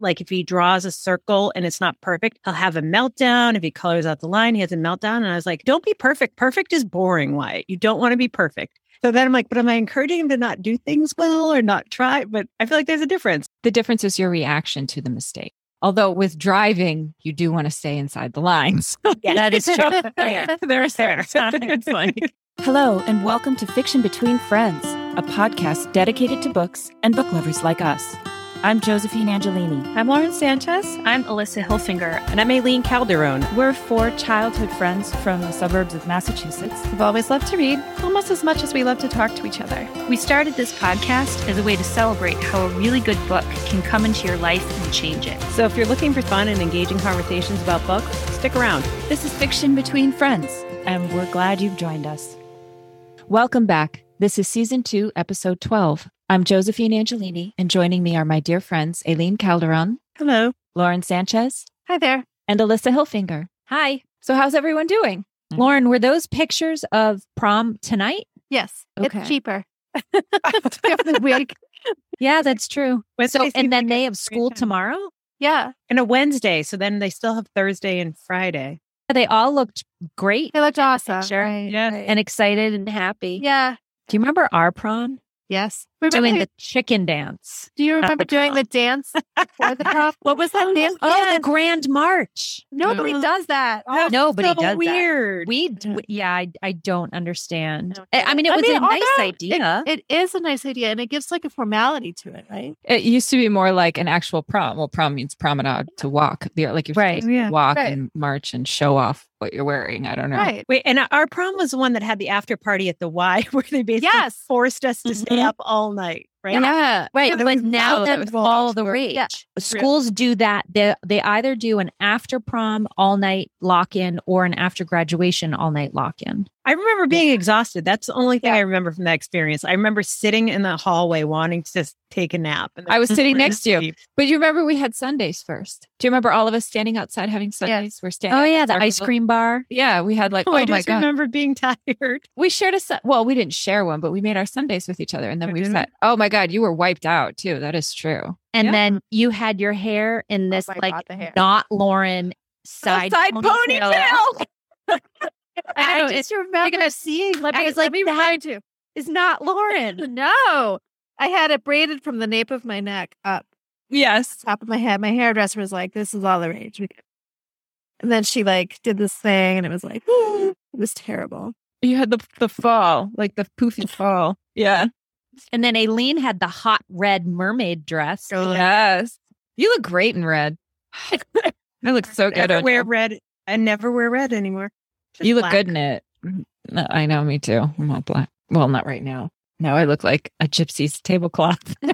like if he draws a circle and it's not perfect, he'll have a meltdown. If he colors out the line, he has a meltdown. And I was like, don't be perfect. Perfect is boring, Wyatt. You don't want to be perfect. So then I'm like, but am I encouraging him to not do things well or not try? But I feel like there's a difference. The difference is your reaction to the mistake. Although with driving, you do want to stay inside the lines. That is true. There's Fair. It's like, Hello, and welcome to Fiction Between Friends, a podcast dedicated to books and book lovers like us. I'm Josephine Angelini. I'm Lauren Sanchez. I'm Alyssa Hilfinger. And I'm Aileen Calderon. We're four childhood friends from the suburbs of Massachusetts. We've always loved to read, almost as much as we love to talk to each other. We started this podcast as a way to celebrate how a really good book can come into your life and change it. So if you're looking for fun and engaging conversations about books, stick around. This is Fiction Between Friends, and we're glad you've joined us. Welcome back. This is season two, episode 12. I'm Josephine Angelini, and joining me are my dear friends Aileen Calderon, Hello. Lauren Sanchez, Hi there. and Alyssa Hilfinger. Hi. So, how's everyone doing? Mm. Lauren, were those pictures of prom tonight? Yes, Okay. it's cheaper. Every. Yeah, that's true. Wednesday So, and then like they have school time. tomorrow? Yeah, And a Wednesday. So then they still have Thursday and Friday. They all looked great they looked awesome. Sure. Yeah. and excited and happy. Yeah. Do you remember our prom? Yes. Doing Remember, the chicken dance. do you remember the doing the dance before the prom? What was that dance? Oh, the Grand March. Nobody Mhm. does that. Oh, Nobody so does that. weird. We, yeah, I, I don't understand. don't I I mean, it I was mean, a nice although idea. It is a nice idea, and it gives like a formality to it, right? It used to be more like an actual prom. Well, prom means promenade to walk. The like you're Right. to Yeah. walk Right. and march and show off what you're wearing. I don't know. Right. Wait, and our prom was the one that had the after party at the Y where they basically Yes. forced us to stay Mhm. up all night, right? Yeah. Right, Yeah, but was- now oh, that that's was all the sure. rage. Yeah. Schools do that. They they either do an after prom all night lock in or an after graduation all night lock in. I remember being exhausted. That's the only thing Yeah. I remember from that experience. I remember sitting in the hallway wanting to just take a nap. And I was sitting next to you. Sleep. But you remember we had sundaes first. Do you remember all of us standing outside having sundaes? We're standing. Oh yeah, the ice cream bar. Yeah, we had like Oh, oh, I my just god. remember being tired. We shared a Sun- well, we didn't share one, but we made our sundaes with each other, and then Oh, we did we? said, "Oh my god, you were wiped out too." That is true. And Yeah. then you had your hair in this Oh like God, the hair. not Lauren side, side ponytail. I know, just remember seeing. Let I me, was let like, me that- remind you. Is not Lauren. No, I had it braided from the nape of my neck up Yes. top of my head. My hairdresser was like, "This is all the rage." And then she like did this thing, and it was like, it was terrible. You had the the fall, like the poofy fall. Yeah. And then Aileen had the hot red mermaid dress. Oh, Yes. You look great in red. I look so good. Never wear red. I never wear red anymore. Just You look black. good in it. Mm-hmm. I know, me too. I'm all black. Well, not right now. Now I look like a gypsy's tablecloth.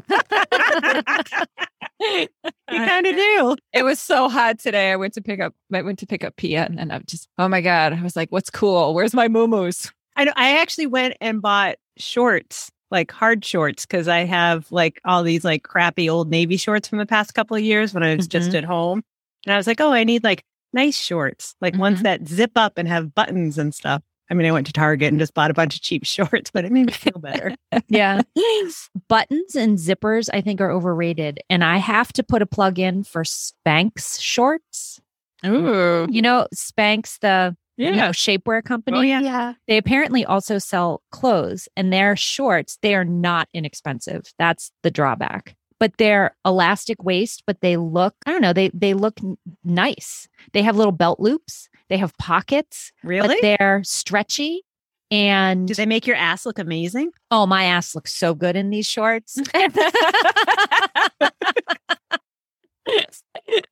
You kind of do. It was so hot today. I went to pick up. I went to pick up Pia, and then I just, oh my god! I was like, "What's cool? Where's my muumuus?" I know. I actually went and bought shorts, like hard shorts, because I have like all these like crappy old navy shorts from the past couple of years when I was just mm-hmm. at home. And I was like, oh, I need like nice shorts, like ones mm-hmm. that zip up and have buttons and stuff. I mean, I went to Target and just bought a bunch of cheap shorts, but it made me feel better. Yeah. Buttons and zippers, I think, are overrated. And I have to put a plug in for Spanx shorts. Ooh, You know, Spanx, the you know, shapewear company. oh, yeah. Yeah, They apparently also sell clothes and their shorts, they are not inexpensive. That's the drawback. But they're elastic waist, but they look, I don't know, they they look n- nice. They have little belt loops, they have pockets, Really? but they're stretchy. And Do they make your ass look amazing? oh, my ass looks so good in these shorts.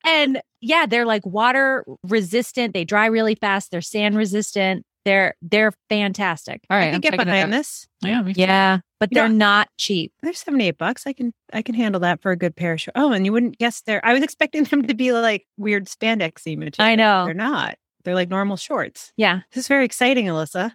and yeah, they're like water resistant. They dry really fast. They're sand resistant. They're they're fantastic. all I right. can I'm get behind this. Yeah. Yeah, but You they're not cheap. They're 78 bucks. I can I can handle that for a good pair of shorts. Oh, and you wouldn't guess they're I was expecting them to be like weird spandexy material. I know. They're not. They're like normal shorts. Yeah, This is very exciting, Alyssa.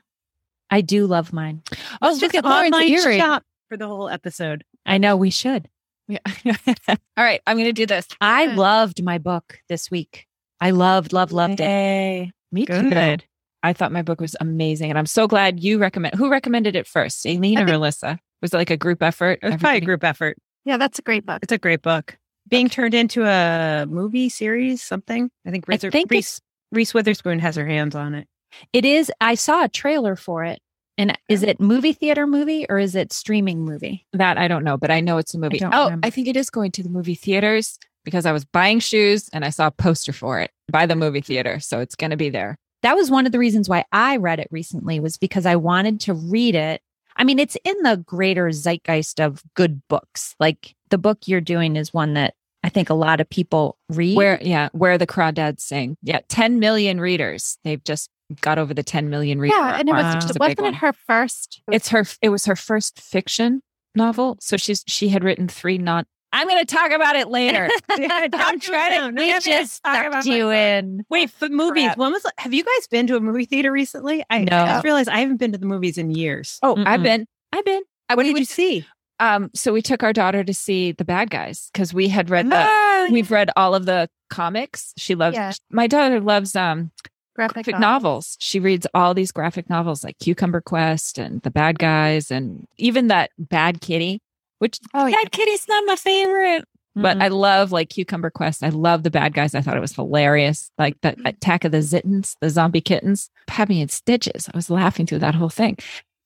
I do love mine. Oh, Let's look just at Lauren's online earring. shop for the whole episode. I know we should. Yeah. all right, I'm gonna do this. I Good. loved my book this week. I loved, loved, loved it. Yay. Me Good. too. I thought my book was amazing, and I'm so glad you recommend. Who recommended it first, Aileen I or think- Alyssa? Was it like a group effort? It was probably a group effort. yeah, that's a great book. It's a great book. being turned into a movie series, something. I think I think Reese, Reese Witherspoon has her hands on it. It is. I saw a trailer for it. And is it movie theater movie or is it streaming movie? That I don't know, but I know it's a movie. don't oh, remember. I think it is going to the movie theaters because I was buying shoes and I saw a poster for it by the movie theater. So it's going to be there. That was one of the reasons why I read it recently was because I wanted to read it. I mean, it's in the greater zeitgeist of good books. Like the book you're doing is one that I think a lot of people read. Where, yeah, where the crawdads sing. Yeah, 10 million readers. They've just got over the 10 million readers. Yeah, and it was Wow. It's a big wasn't one. it her first? It's her. It was her first fiction novel. So she's she had written three non. I'm going to talk about it later. I'm trying to. we I'm just talk sucked you my- in. Wait, but movies. crap. When was? Have you guys been to a movie theater recently? I, No. I just realized I haven't been to the movies in years. Oh, I've been. I've been. I what we did you see? Um, so we took our daughter to see the bad guys because we had read the. Oh, We've read all of the comics. She loves. Yeah. My daughter loves um graphic, graphic novel. novels. She reads all these graphic novels like Cucumber Quest and The Bad Guys and even that Bad Kitty, which Oh yeah. Bad Kitty's not my favorite. But I love like Cucumber Quest. I love the bad guys. I thought it was hilarious. Like the mm-hmm. attack of the Zittens, the zombie kittens, had me in stitches. I was laughing through that whole thing.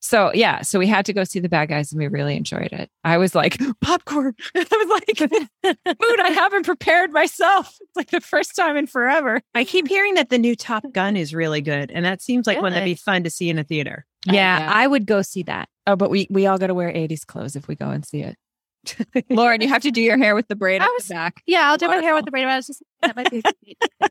So yeah, so we had to go see the bad guys and we really enjoyed it. I was like, popcorn. I was like, food, I haven't prepared myself. It's like the first time in forever. I keep hearing that the new Top Gun is really good, and that seems like one that'd be fun to see in a theater. yeah, yeah. I would go see that. Oh, but we we all got to wear 80s clothes if we go and see it. Lauren, you have to do your hair with the braid I at was- the back. Yeah, I'll do my hair with the braid. I was just that might be.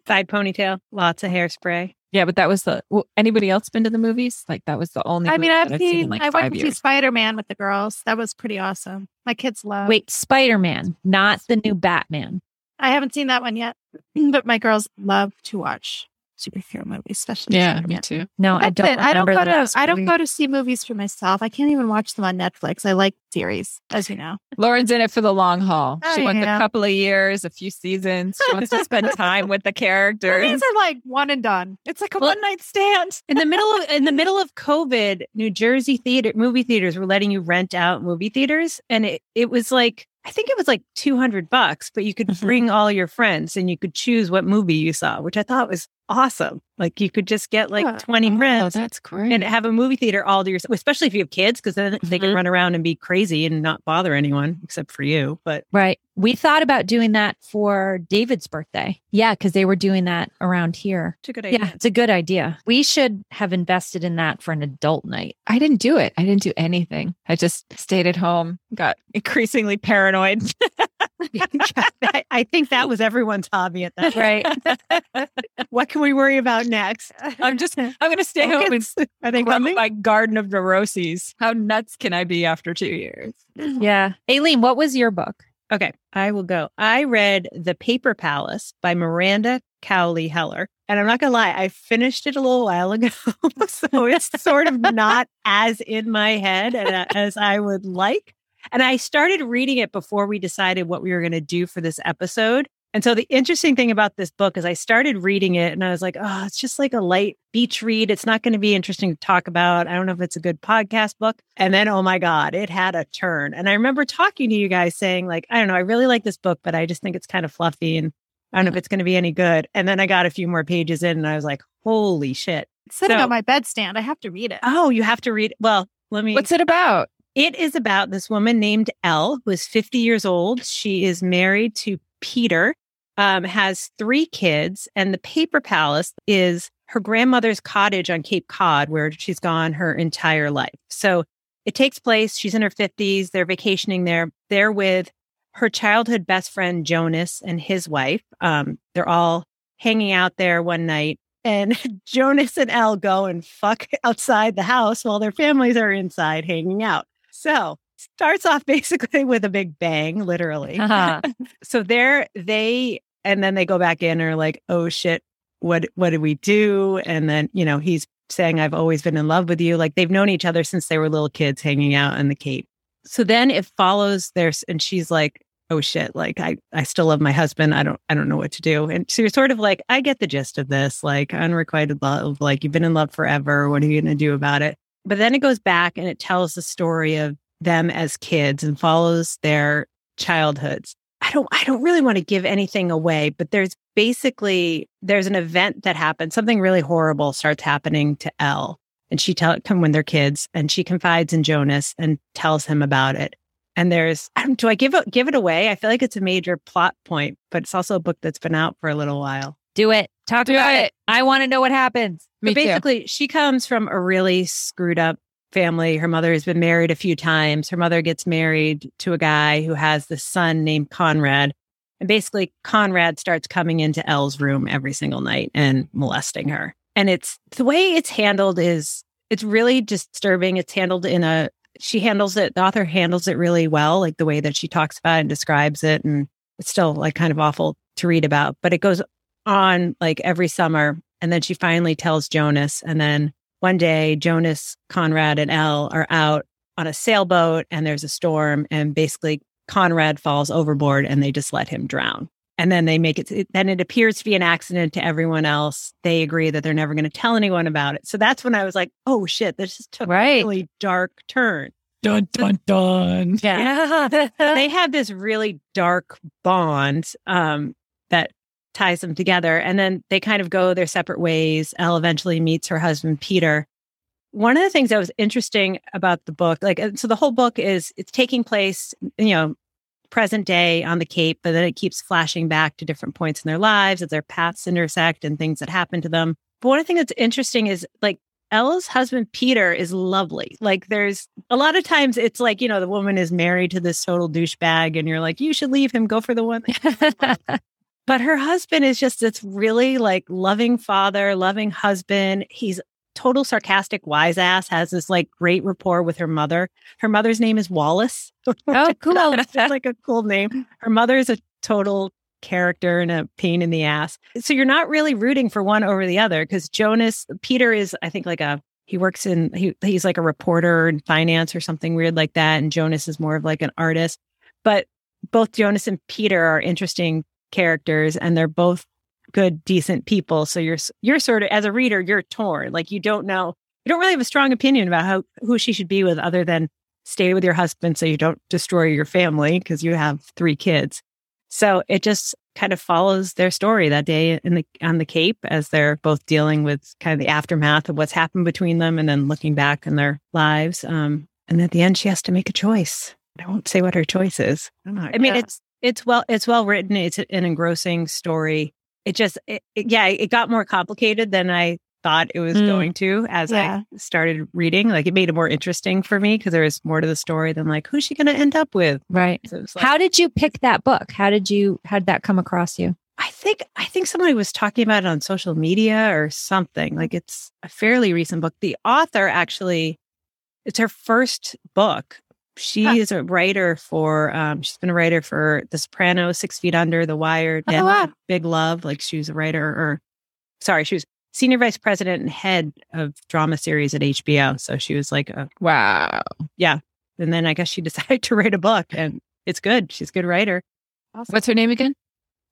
Side ponytail, lots of hairspray. Yeah, but that was the. Well, anybody else been to the movies? Like that was the only. I mean, I've seen. in like I went to see. Spider Man with the girls. That was pretty awesome. My kids love. Wait, Spider Man, not the new Batman. I haven't seen that one yet, but my girls love to watch superhero movies, especially. Spider-Man. too. No, I don't. I don't go to. this I don't go to see movies for myself. I can't even watch them on Netflix. I like series, as you know. Lauren's in it for the long haul. She Oh, wants yeah. a couple of years, a few seasons. She wants to spend time with the characters. These are like one and done. It's like a Well- one night stand. In the middle of in the middle of COVID, New Jersey theater movie theaters were letting you rent out movie theaters, and it it was like I think it was like two hundred bucks, but you could Mhm. bring all your friends and you could choose what movie you saw, which I thought was awesome. Like you could just get like Yeah. twenty Oh, friends that's great. and have a movie theater all to yourself, especially if you have kids, because then they can Mhm. run around and be crazy and not bother anyone except for you. But Right. We thought about doing that for David's birthday. Yeah, because they were doing that around here. it's a good idea. Yeah, it's a good idea. We should have invested in that for an adult night. I didn't do it. I didn't do anything. I just stayed at home, got increasingly paranoid. I, I think that was everyone's hobby at that. Right. what can we worry about next? I'm just, I'm going to stay home and Are they coming? my garden of neuroses. How nuts can I be after two years? yeah. Aileen, what was your book? Okay, I will go. I read The Paper Palace by Miranda Cowley Heller. And I'm not going to lie, I finished it a little while ago. so it's sort of not as in my head uh, as I would like. And I started reading it before we decided what we were going to do for this episode. And so the interesting thing about this book is I started reading it and I was like, oh, it's just like a light beach read. It's not going to be interesting to talk about. I don't know if it's a good podcast book. And then, oh my God, it had a turn. And I remember talking to you guys saying, like, I don't know, I really like this book, but I just think it's kind of fluffy and I don't know if mm-hmm. it's going to be any good. And then I got a few more pages in and I was like, holy shit. It's sitting So- on my bedstand. I have to read it. Oh, you have to read. Well, let me. What's it about? It is about this woman named Elle, who is 50 years old. She is married to Peter, um, has three kids, and the Paper Palace is her grandmother's cottage on Cape Cod, where she's gone her entire life. So it takes place, she's in her 50s, they're vacationing there. They're with her childhood best friend, Jonas, and his wife. Um, they're all hanging out there one night. And Jonas and Elle go and fuck outside the house while their families are inside hanging out. So starts off basically with a big bang, literally. Uh-huh. so there they and then they go back in and are like, oh shit, what what did we do? And then, you know, he's saying, I've always been in love with you. Like they've known each other since they were little kids hanging out in the Cape. So then it follows their and she's like, oh shit, like I I still love my husband. I don't I don't know what to do. And so you're sort of like, I get the gist of this, like unrequited love, like you've been in love forever. What are you gonna do about it? But then it goes back and it tells the story of them as kids and follows their childhoods. I don't I don't really want to give anything away, but there's basically there's an event that happens. Something really horrible starts happening to Elle, and she tell come when they're kids, and she confides in Jonas and tells him about it. And there's I don't, do I give it give it away? I feel like it's a major plot point, but it's also a book that's been out for a little while. Do it. Talk Do about it. it. I want to know what happens. Me but too. basically, she comes from a really screwed up family. Her mother has been married a few times. Her mother gets married to a guy who has this son named Conrad. And basically, Conrad starts coming into Elle's room every single night and molesting her. And it's the way it's handled is it's really disturbing. It's handled in a, she handles it, the author handles it really well, like the way that she talks about it and describes it. And it's still like kind of awful to read about, but it goes on like every summer. And then she finally tells Jonas. And then one day, Jonas, Conrad, and Elle are out on a sailboat and there's a storm. And basically, Conrad falls overboard and they just let him drown. And then they make it, it then it appears to be an accident to everyone else. They agree that they're never going to tell anyone about it. So that's when I was like, oh shit, this just took a really dark turn. Dun dun dun. Yeah. they have this really dark bond um, that ties them together. And then they kind of go their separate ways. Elle eventually meets her husband, Peter. One of the things that was interesting about the book, like, so the whole book is it's taking place, you know, present day on the Cape, but then it keeps flashing back to different points in their lives as their paths intersect and things that happen to them. But one thing that's interesting is like Ella's husband, Peter, is lovely. Like, there's a lot of times it's like, you know, the woman is married to this total douchebag, and you're like, you should leave him, go for the one. but her husband is just this really like loving father, loving husband. He's total sarcastic wise ass, has this like great rapport with her mother. Her mother's name is Wallace. Oh, cool. It's like a cool name. Her mother is a total character and a pain in the ass. So you're not really rooting for one over the other because Jonas, Peter is, I think, like a, he works in, he, he's like a reporter in finance or something weird like that. And Jonas is more of like an artist. But both Jonas and Peter are interesting characters and they're both good, decent people. So you're, you're sort of, as a reader, you're torn. Like you don't know, you don't really have a strong opinion about how, who she should be with other than stay with your husband so you don't destroy your family because you have three kids. So it just kind of follows their story that day in the on the Cape as they're both dealing with kind of the aftermath of what's happened between them and then looking back in their lives. Um, and at the end, she has to make a choice. I won't say what her choice is. I mean, it's it's well it's well written. It's an engrossing story. It just it, it- yeah, it got more complicated than I thought it was Mm. going to as Yeah. I started reading. Like it made it more interesting for me because there was more to the story than like who's she going to end up with. right. So like, How did you pick that book? How did you, how did that come across you? I think I think somebody was talking about it on social media or something. Like it's a fairly recent book. The author actually, it's her first book. She Huh. is a writer for. Um, she's been a writer for The Sopranos, Six Feet Under, The Wire, Oh, wow. Big Love. Like she was a writer, or sorry, she was senior vice president and head of drama series at HBO. So she was like a. Wow. Yeah. And then I guess she decided to write a book, and it's good. She's a good writer. What's her name again?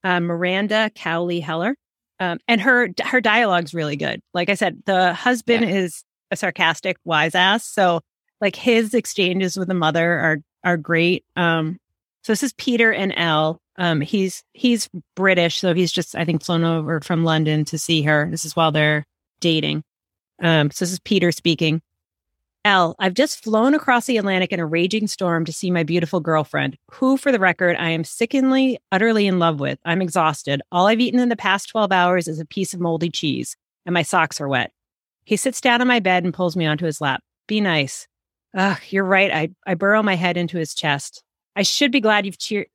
uh, Miranda Cowley Heller. Um, and her her dialogue's really good. Like I said, the husband is a sarcastic wise ass. So like his exchanges with the mother are are great. Um, so this is Peter and Elle. Um, he's he's British, so he's just I think flown over from London to see her. This is while they're dating. Um, so this is Peter speaking. Elle, I've just flown across the Atlantic in a raging storm to see my beautiful girlfriend, who, for the record, I am sickeningly, utterly in love with. I'm exhausted. All I've eaten in the past 12 hours is a piece of moldy cheese, and my socks are wet. He sits down on my bed and pulls me onto his lap. Be nice. Ugh, you're right. I, I burrow my head into his chest. I should be glad you've cheer-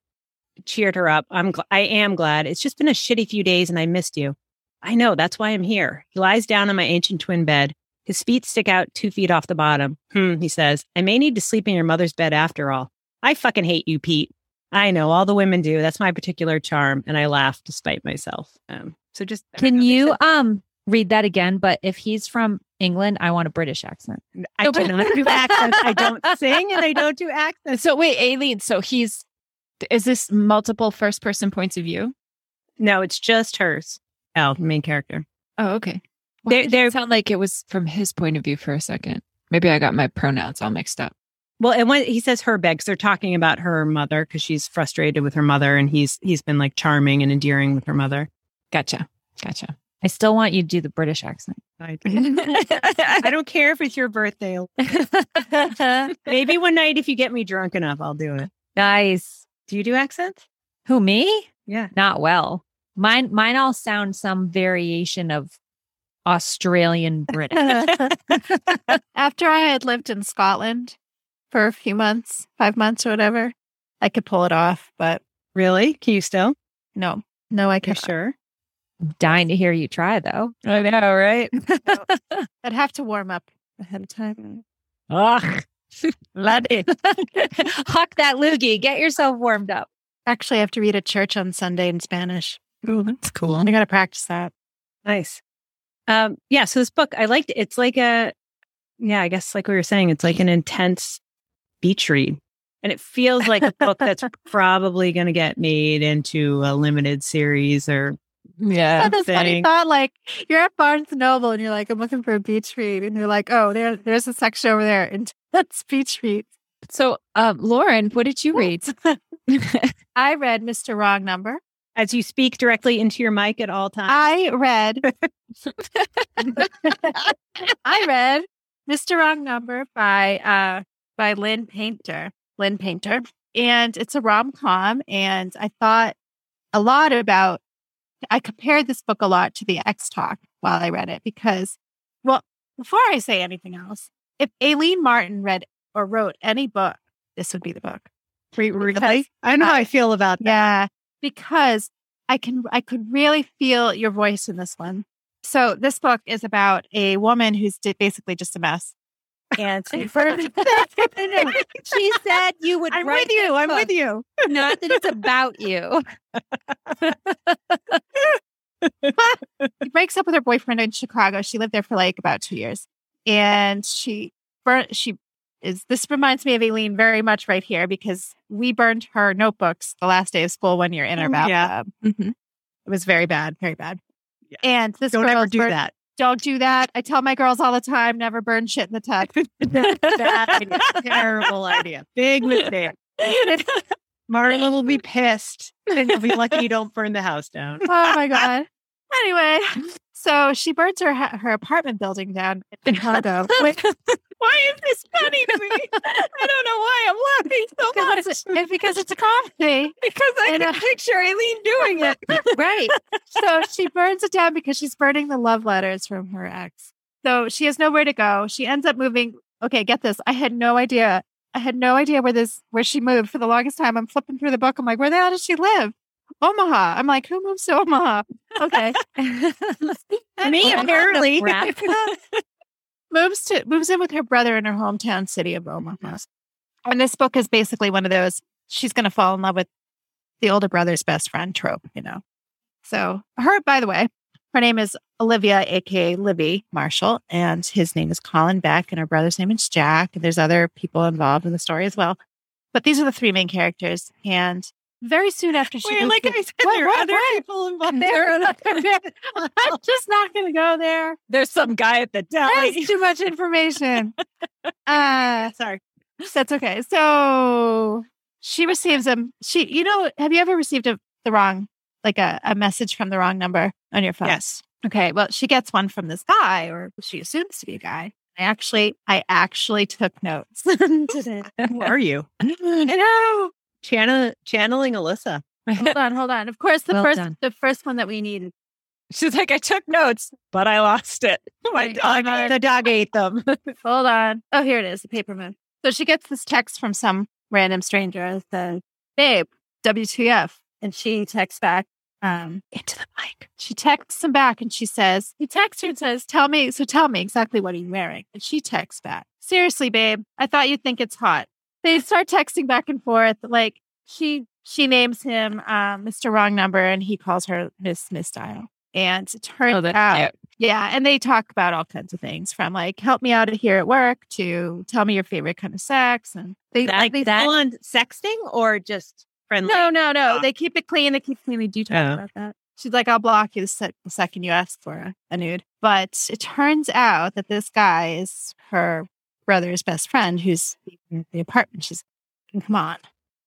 cheered her up. I'm gl- I am glad. It's just been a shitty few days and I missed you. I know. That's why I'm here. He lies down on my ancient twin bed. His feet stick out two feet off the bottom. Hmm, he says. I may need to sleep in your mother's bed after all. I fucking hate you, Pete. I know all the women do. That's my particular charm. And I laugh despite myself. Um, so just Can you um read that again? But if he's from England, I want a British accent. I do not do accents. I don't sing and I don't do accents. So wait, Aileen. So he's is this multiple first person points of view? No, it's just hers. Elle, the main character. Oh, okay. They're- Why did they're- it sound like it was from his point of view for a second. Maybe I got my pronouns all mixed up. Well, and when he says her begs, they're talking about her mother because she's frustrated with her mother, and he's he's been like charming and endearing with her mother. Gotcha. Gotcha. I still want you to do the British accent. I, I don't care if it's your birthday. Maybe one night if you get me drunk enough, I'll do it. nice. Do you do accents? Who me? Yeah. Not well. Mine mine all sound some variation of Australian British. After I had lived in Scotland for a few months, five months or whatever, I could pull it off, but Really? Can you still? no, no, I can't. sure? Dying to hear you try though. I know, right? I'd have to warm up ahead of time. Ugh. Let it. Huck that loogie. Get yourself warmed up. Actually, I have to read at church on Sunday in Spanish. Oh, that's cool. I got to practice that. Nice. Um, yeah. So this book, I liked. it. It's like a, yeah, I guess like we were saying, it's like an intense beach read, and it feels like a book that's probably going to get made into a limited series or Yeah. That's this funny thought. Like you're at Barnes Noble and you're like, I'm looking for a beach read, and you're like, oh, there, there's a section over there, and that's beach read. So, um, Lauren, what did you read? I read Mr. Wrong Number. as you speak directly into your mic at all times. I read. I read Mr. Wrong Number by uh by Lynn Painter. Lynn Painter. And it's a rom com. And I thought a lot about I compared this book a lot to the Ex Talk while I read it because well, before I say anything else, if Aileen Martin read or wrote any book, this would be the book. Re- really? I know how I feel about that. Yeah, because I can I could really feel your voice in this one. So this book is about a woman who's basically just a mess. And she she said you would I'm with you. I'm book, with you. Not that it's about you. she breaks up with her boyfriend in Chicago. She lived there for like about two years, and she burnt. She is. This reminds me of Aileen very much right here because we burned her notebooks the last day of school one year in our Mm, yeah. bathtub. Mhm. It was very bad, very bad. Yeah. And this Don't girl ever do burnt- that. Don't do that. I tell my girls all the time, never burn shit in the tub. Bad idea. Terrible idea. Big mistake. Marla will be pissed, and you'll be lucky you don't burn the house down. oh my god. Anyway, so she burns her ha- her apartment building down in Chicago. Which- Why is this funny to me? I don't know why I'm laughing so because, it's, it's because it's a comedy. Because I And, can uh, picture Aileen doing it. right. So she burns it down because she's burning the love letters from her ex. So she has nowhere to go. She ends up moving. Okay, get this. I had no idea. I had no idea where this where she moved for the longest time. I'm flipping through the book. I'm like, where the hell does she live? Omaha. I'm like, who moves to Omaha? Okay. Me, apparently. Moves to moves in with her brother in her hometown city of Omaha. And this book is basically one of those she's going to fall in love with the older brother's best friend trope, you know. So her, by the way, her name is Olivia, aka Libby Marshall, and his name is Colin Beck, and her brother's name is Jack. And there's other people involved in the story as well. But these are the three main characters. And very soon after she Wait, like I said, what, there are other what? people involved. There are other I'm just not going to go there. There's some guy at the deli. That's too much information. uh, Sorry. that's okay. So she receives a she. You know, have you ever received a the wrong like a, a message from the wrong number on your phone? Yes. Okay. Well, she gets one from this guy, or she assumes to be a guy. I actually, I actually took notes. Who are you? I know. Channel, channeling Alyssa. Hold on, hold on. Of course, the Well first, done. the first one that we need. She's like, I took notes, but I lost it. My dog, the dog ate them. Hold on. Oh, here it is, the paper moon. So she gets this text from some random stranger says, Babe, WTF. And she texts back, um, Into the mic. she texts him back and she says, he texts her and says, Tell me, so tell me exactly what are you wearing? And she texts back, Seriously, babe, I thought you'd think it's hot. They start texting back and forth. Like she she names him um, Mr. Wrong Number and he calls her Miss Miss Dial. And it turns Oh, out cute. yeah, and they talk about all kinds of things from like help me out of here at work to tell me your favorite kind of sex and they Like they full on sexting or just friendly? no no no they keep it clean they keep clean they do talk Oh. about that. She's like I'll block you the, sec- the second you ask for a, a nude, but it turns out that this guy is her brother's best friend who's in the apartment. She's, come on.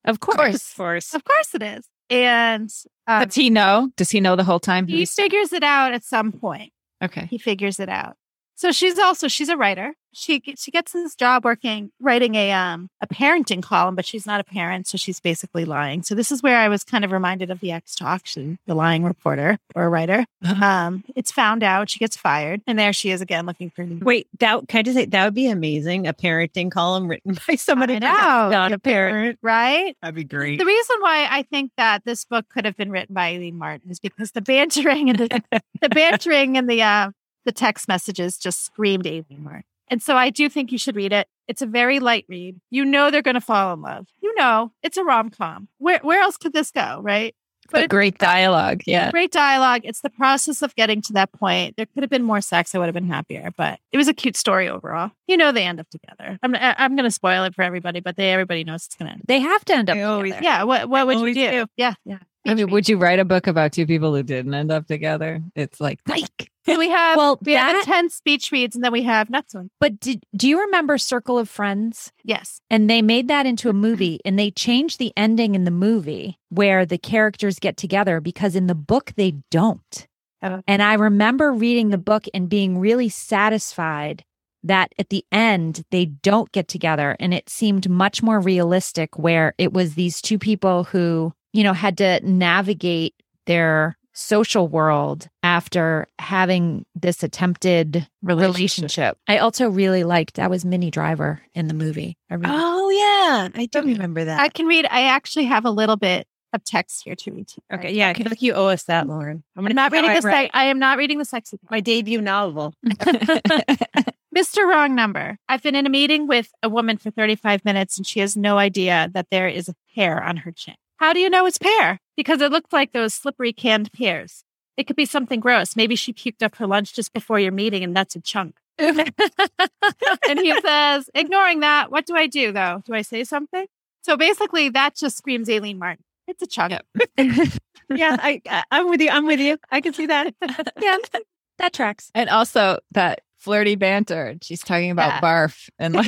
Of course. Of course. Of course it is. And um, Does he know? Does he know the whole time? he figures it out at some point. okay. He figures it out. So she's also she's a writer. She she gets this job working writing a um a parenting column, but she's not a parent, so she's basically lying. So this is where I was kind of reminded of the Ex Talk, she- the lying reporter or writer. Uh-huh. Um, it's found out she gets fired, and there she is again looking for new. Wait, that can I just say that would be amazing? A parenting column written by somebody I know. not a parent. Right? That'd be great. The reason why I think that this book could have been written by Aileen Martin is because the bantering and the, the bantering and the uh, the text messages just screamed Martin. And so I do think you should read it. It's a very light read. You know they're going to fall in love. You know it's a rom com. Where where else could this go, right? But great dialogue. Yeah. Great dialogue. It's the process of getting to that point. There could have been more sex. I would have been happier, but it was a cute story overall. You know they end up together. I'm I'm going to spoil it for everybody, but they everybody knows it's going to end. They have to end up always- Yeah. What what would you do? do. Yeah. Yeah. I mean, would you write a book about two people who didn't end up together? It's like, like So we have Well, we have that- intense speech reads, and then we have next one. But did, do you remember Circle of Friends? Yes. And they made that into a movie and they changed the ending in the movie where the characters get together because in the book they don't. Oh. And I remember reading the book and being really satisfied that at the end they don't get together and it seemed much more realistic where it was these two people who, you know, had to navigate their social world after having this attempted relationship. I also really liked that was Minnie Driver in the movie. I really Oh yeah, I do remember that. I can read. I actually have a little bit of text here to read. to you. okay, yeah, I feel like you owe us that, Lauren. I'm I'm not reading I the sex. I am not reading the sexy. my debut novel. Mr. Wrong Number. I've been in a meeting with a woman for 35 minutes and she has no idea that there is a hair on her chin. How do you know it's pear? Because it looks like those slippery canned pears. It could be something gross. Maybe she puked up her lunch just before your meeting and that's a chunk. and he says, ignoring that, what do I do though? Do I say something? So basically, that just screams Aileen Martin. It's a chunk. yeah, I, I I'm with you. I'm with you. I can see that. yeah, that tracks. and also that flirty banter. She's talking about Yeah. barf and like,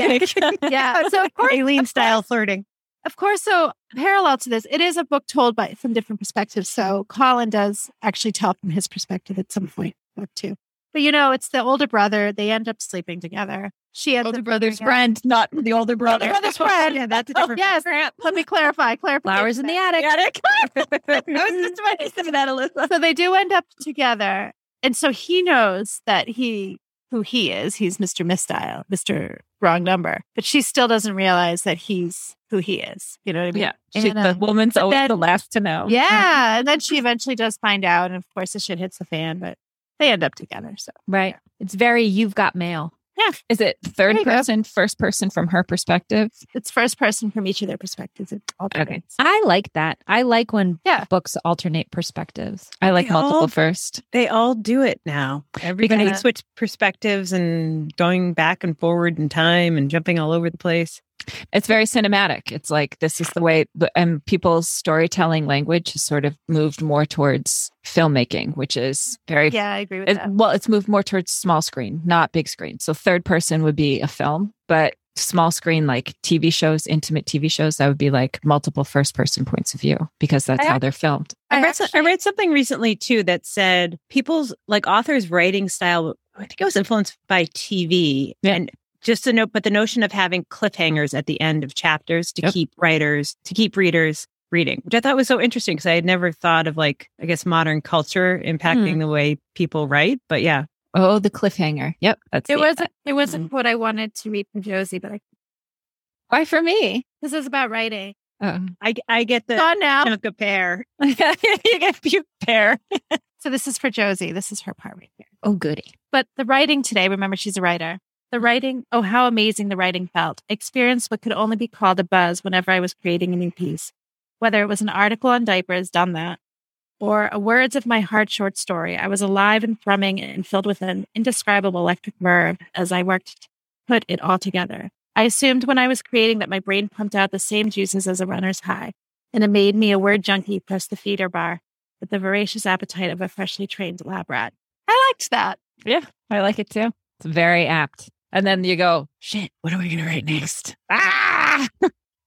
Yeah. So of course, Aileen style flirting. Of course, so parallel to this, it is a book told by from different perspectives. So Colin does actually tell from his perspective at some point, book two. But you know, it's the older brother. They end up sleeping together. She ends older brother's out- friend, not the older brother. brother's friend. Yeah, that's a Oh, different. yes. Let me clarify. Clarify. Flowers in the attic. Attic. I was just about to say that, Alyssa. So they do end up together, and so he knows that he who he is. He's Mr. Misdial, Mr. Wrong Number, but she still doesn't realize that he's who he is. You know what I mean? Yeah. She, And, the uh, woman's always then- the last to know. Yeah. And then she eventually does find out. And of course, the shit hits the fan, but they end up together. So, Right. It's very you've got mail. Yeah, Is it third you go. person, first person from her perspective? it's first person from each of their perspectives. It alternates. I like that. I like when Yeah. books alternate perspectives. I like They multiple all- first. They all do it now. Everybody Yeah. switch perspectives and going back and forward in time and jumping all over the place. It's very cinematic. It's like this is the way, and people's storytelling language has sort of moved more towards filmmaking, which is very Yeah, I agree with it- that. well, it's moved more towards small screen, not big screen. So third person would be a film, but small screen like TV shows, intimate TV shows, that would be like multiple first person points of view because that's I how they're filmed. I I read, some- I read something recently too that said people's like authors' writing style. I think it was influenced by TV Yeah. and just a note, but the notion of having cliffhangers at the end of chapters to Yep. keep writers, to keep readers reading, which I thought was so interesting because I had never thought of like, I guess, modern culture hmm. impacting the way people write. But yeah, Oh, the cliffhanger. Yep. That's It the- wasn't. It wasn't mm-hmm. what I wanted to read for Josie, but I, why for me. this is about writing. Oh. I, I get the Gone now. chunk of pear. you get puke pair. So this is for Josie. This is her part right here. Oh, goody. But the writing today, remember she's a writer. The writing, oh, how amazing the writing felt. Experienced what could only be called a buzz whenever I was creating a new piece. Whether it was an article on diapers, done that, or a words of my heart short story, I was alive and thrumming and filled with an indescribable electric verve as I worked to put it all together. I assumed when I was creating that my brain pumped out the same juices as a runner's high, and it made me a word junkie press the feeder bar with the voracious appetite of a freshly trained lab rat. I liked that. Yeah, I like it too. It's very apt. And then you go, shit, what are we going to write next? Ah,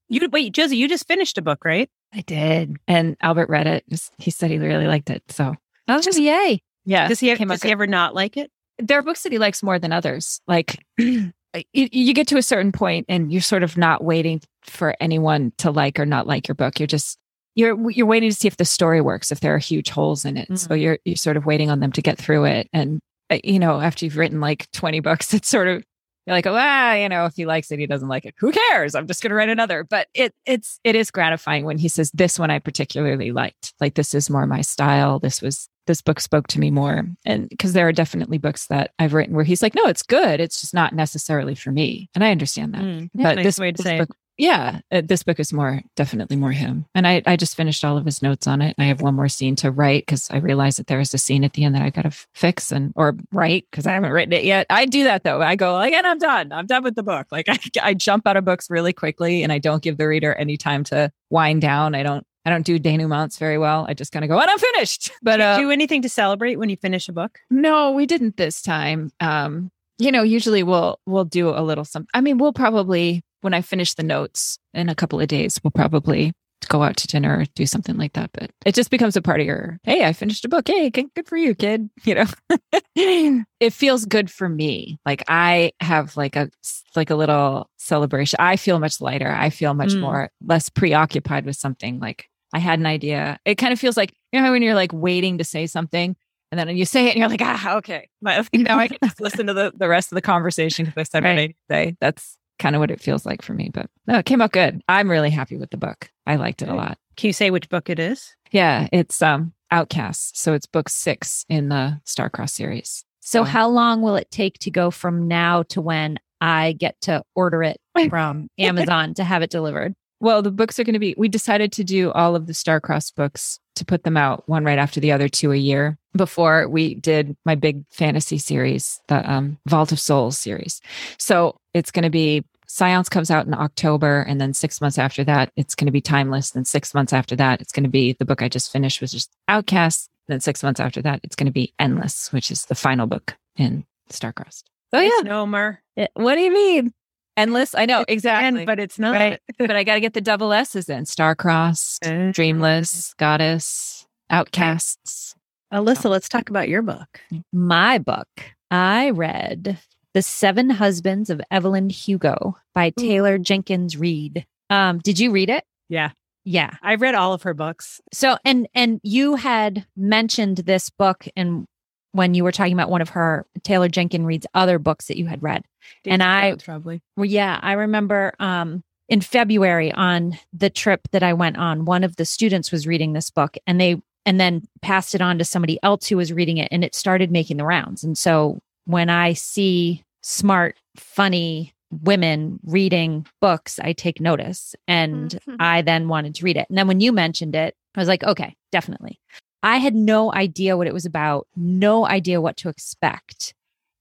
You wait, Josie, you just finished a book, right? I did. And Albert read it. He said he really liked it. So, I was Just- yay. yeah. Does he came out does he ever not like it? there are books that he likes more than others. Like you, you get to a certain point and you're sort of not waiting for anyone to like or not like your book. You're just you're you're waiting to see if the story works, if there are huge holes in it. So you're you're sort of waiting on them to get through it. And uh, you know, after you've written like 20 books, it's sort of you're like, oh, ah, you know, if he likes it, he doesn't like it. Who cares? I'm just going to write another. But it it's it is gratifying when he says this one I particularly liked. Like this is more my style. This was this book spoke to me more. And because there are definitely books that I've written where he's like, no, it's good. It's just not necessarily for me. And I understand that. Mm, but nice this way to this say book, yeah, uh, this book is more definitely more him. And I I just finished all of his notes on it. I have one more scene to write because I realized that there is a scene at the end that I got to f- fix and or write because I haven't written it yet. I do that though. I go like, and I'm done. I'm done with the book. Like I I jump out of books really quickly and I don't give the reader any time to wind down. I don't I don't do denouements very well. I just kind of go, and I'm finished. But uh, do anything to celebrate when you finish a book? no, we didn't this time. Um, you know, usually we'll we'll do a little something. I mean, we'll probably when I finish the notes in a couple of days, we'll probably go out to dinner or do something like that. But it just becomes a part of your. Hey, I finished a book. Hey, good for you, kid. You know, it feels good for me. Like I have like a like a little celebration. I feel much lighter. I feel much Mm. more less preoccupied with something. Like I had an idea. It kind of feels like you know when you're like waiting to say something and then you say it and you're like, ah, okay. But now I can just listen to the, the rest of the conversation because I said what I need to say. That's kind of what it feels like for me. But no, it came out good. I'm really happy with the book. I liked it a lot. Can you say which book it is? Yeah, it's um Outcasts. So it's book six in the Starcrossed series. So, how long will it take to go from now to when I get to order it from Amazon to have it delivered? Well, the books are going to be, we decided to do all of the Starcrossed books to put them out one right after the other, two a year before we did my big fantasy series, the um, Vault of Souls series. So it's going to be, Scions comes out in October. And then six months after that, it's going to be Timeless. Then six months after that, it's going to be the book I just finished, was just Outcast. Then six months after that, it's going to be Endless, which is the final book in Starcrossed. Oh, yeah. It's Nomer. It- what do you mean? Endless? I know, exactly. And, but it's not. Right. but I got to get the double S's in Starcrossed, Dreamless, Goddess, Outcasts. Alyssa, let's talk about your book. My book, I read The Seven Husbands of Evelyn Hugo by Taylor Jenkins Reid. Um, did you read it? Yeah. Yeah. I've read all of her books. So and and you had mentioned this book and when you were talking about one of her Taylor Jenkins Reid's other books that you had read. And I- probably. Well, yeah, I remember um in February on the trip that I went on, one of the students was reading this book and they and then passed it on to somebody else who was reading it and it started making the rounds. And so when I see smart, funny women reading books, I take notice and Mhm. I then wanted to read it. And then when you mentioned it, I was like, okay, definitely. I had no idea what it was about, no idea what to expect.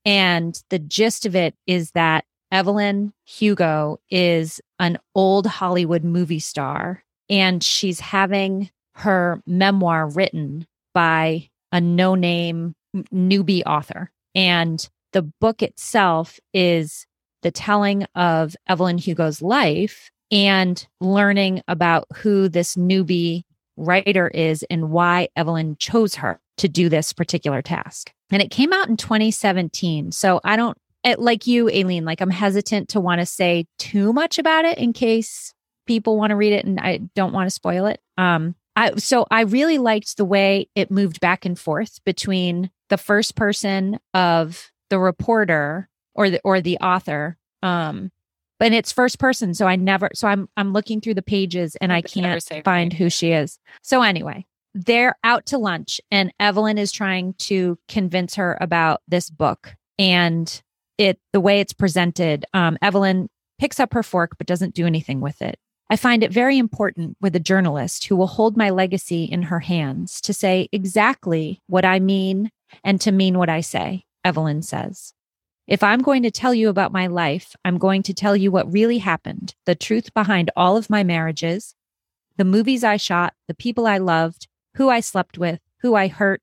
And the gist of it is that Evelyn Hugo is an old Hollywood movie star and she's having her memoir written by a no name newbie author. And the book itself is the telling of Evelyn Hugo's life and learning about who this newbie writer is and why Evelyn chose her to do this particular task. And it came out in 2017. So I don't, it, like you, Aileen, like I'm hesitant to want to say too much about it in case people want to read it and I don't want to spoil it. Um, I, so I really liked the way it moved back and forth between the first person of the reporter or the or the author um but it's first person so i never so i'm i'm looking through the pages and i can't find who she is. So anyway they're out to lunch and evelyn is trying to convince her about this book and it the way it's presented um evelyn picks up her fork but doesn't do anything with it. I find it very important with a journalist who will hold my legacy in her hands to say exactly what I mean and to mean what I say, Evelyn says. If I'm going to tell you about my life, I'm going to tell you what really happened, the truth behind all of my marriages, the movies I shot, the people I loved, who I slept with, who I hurt,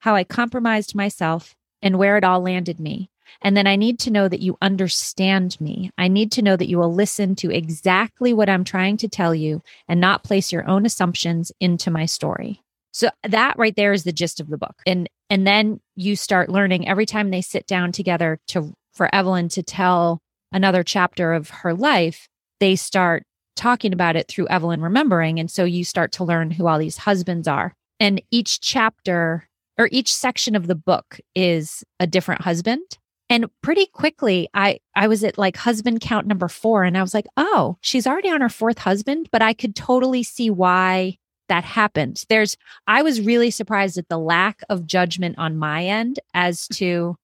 how I compromised myself, and where it all landed me. And then I need to know that you understand me. I need to know that you will listen to exactly what I'm trying to tell you and not place your own assumptions into my story. So that right there is the gist of the book. And and then you start learning every time they sit down together to for Evelyn to tell another chapter of her life, they start talking about it through Evelyn remembering and so you start to learn who all these husbands are. And each chapter or each section of the book is a different husband. And pretty quickly, I I was at like husband count number 4 and I was like, "Oh, she's already on her fourth husband, but I could totally see why that happened. There's, I was really surprised at the lack of judgment on my end as mm-hmm. to,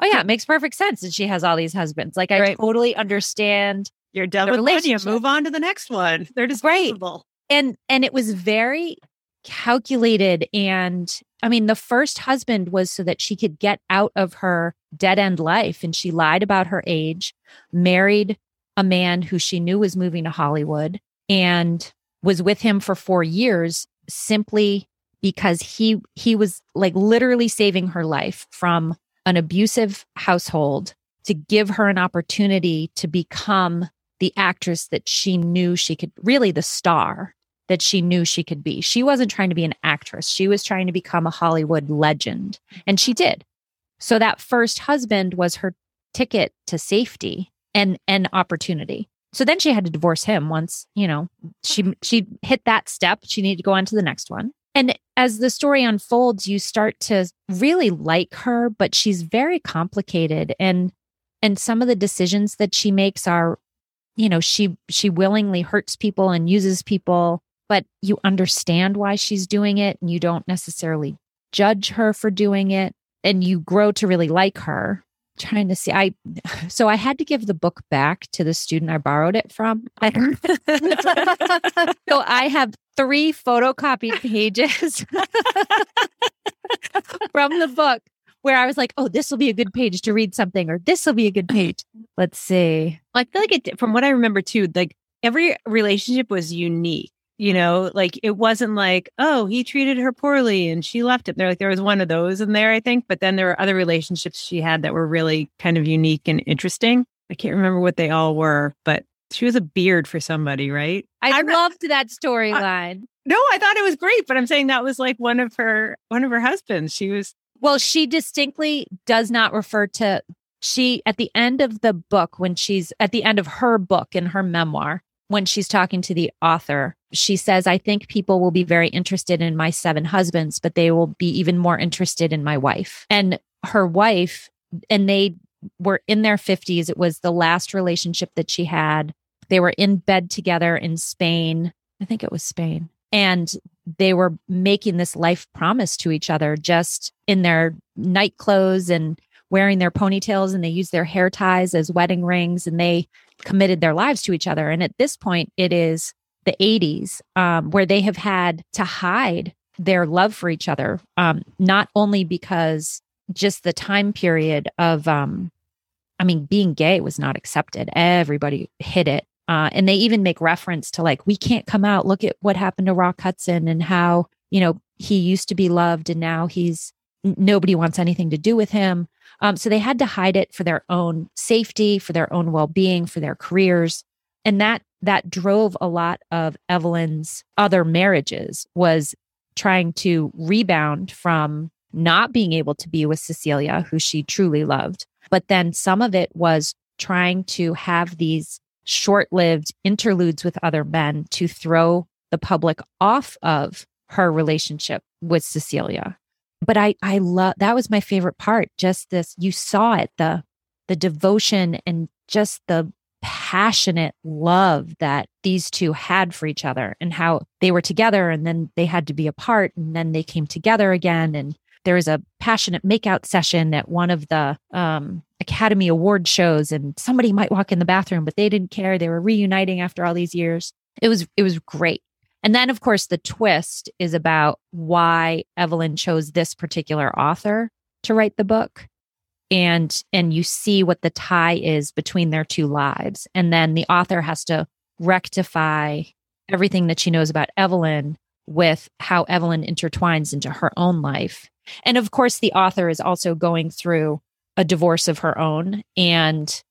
oh yeah, it makes perfect sense that she has all these husbands. Like I right. totally understand. You're done with one, you move on to the next one. They're disposable. Great. And and it was very calculated and I mean the first husband was so that she could get out of her dead end life and she lied about her age, married a man who she knew was moving to Hollywood and was with him for 4 years simply because he he was like literally saving her life from an abusive household to give her an opportunity to become the actress that she knew she could really the star that she knew she could be. She wasn't trying to be an actress. She was trying to become a Hollywood legend and she did. So that first husband was her ticket to safety and and opportunity. So then she had to divorce him once, you know, she mm-hmm. she hit that step. She needed to go on to the next one. And as the story unfolds, you start to really like her, but she's very complicated and and some of the decisions that she makes are you know, she she willingly hurts people and uses people, but you understand why she's doing it and you don't necessarily judge her for doing it and you grow to really like her trying to see i so i had to give the book back to the student i borrowed it from. So i have three photocopied pages from the book where i was like oh this will be a good page to read something or this will be a good page. Let's see. I feel like it from what i remember too like every relationship was unique you know like it wasn't like oh he treated her poorly and she left him. There like there was one of those in there i think but then there were other relationships she had that were really kind of unique and interesting. I can't remember what they all were but she was a beard for somebody right? I, I loved that storyline. No i thought it was great but i'm saying that was like one of her one of her husbands. She was well she distinctly does not refer to she at the end of the book when she's at the end of her book in her memoir when she's talking to the author, she says, I think people will be very interested in my seven husbands, but they will be even more interested in my wife. And her wife, and they were in their 50s. It was the last relationship that she had. They were in bed together in Spain. I think it was Spain. And they were making this life promise to each other just in their night clothes and wearing their ponytails and they used their hair ties as wedding rings and they committed their lives to each other. And at this point, it is the 80s um, where they have had to hide their love for each other, um, not only because just the time period of, um, I mean, being gay was not accepted. Everybody hid it. Uh, and they even make reference to like, we can't come out. Look at what happened to Rock Hudson and how, you know, he used to be loved and now he's nobody wants anything to do with him. Um, so they had to hide it for their own safety, for their own well-being, for their careers, and that that drove a lot of Evelyn's other marriages was trying to rebound from not being able to be with Cecilia, who she truly loved. But then some of it was trying to have these short lived interludes with other men to throw the public off of her relationship with Cecilia but I I love that was my favorite part. Just this, you saw it the the devotion and just the passionate love that these two had for each other and how they were together and then they had to be apart and then they came together again. And there was a passionate makeout session at one of the um, academy award shows and somebody might walk in the bathroom but they didn't care. They were reuniting after all these years. It was it was great and then, of course, the twist is about why Evelyn chose this particular author to write the book. And, and you see what the tie is between their two lives. And then the author has to rectify everything that she knows about Evelyn with how Evelyn intertwines into her own life. And of course, the author is also going through a divorce of her own and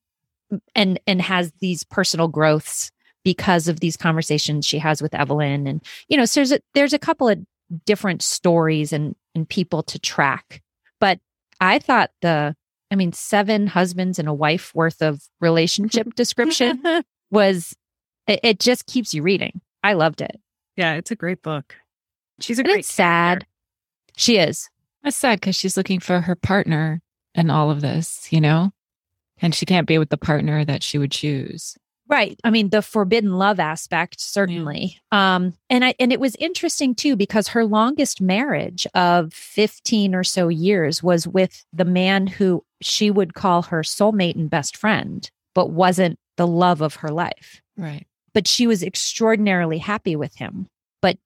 and and has these personal growths because of these conversations she has with Evelyn. And you know so there's a, there's a couple of different stories and and people to track. But I thought the I mean seven husbands and a wife worth of relationship description was it, it just keeps you reading. I loved it. Yeah, it's a great book. She's a and great it's sad she is. That's sad because she's looking for her partner and all of this, you know? And she can't be with the partner that she would choose. Right. I mean, the forbidden love aspect, certainly. Um, and I and it was interesting too, because her longest marriage of 15 or so years was with the man who she would call her soulmate and best friend, but wasn't the love of her life. Right. But she was extraordinarily happy with him. But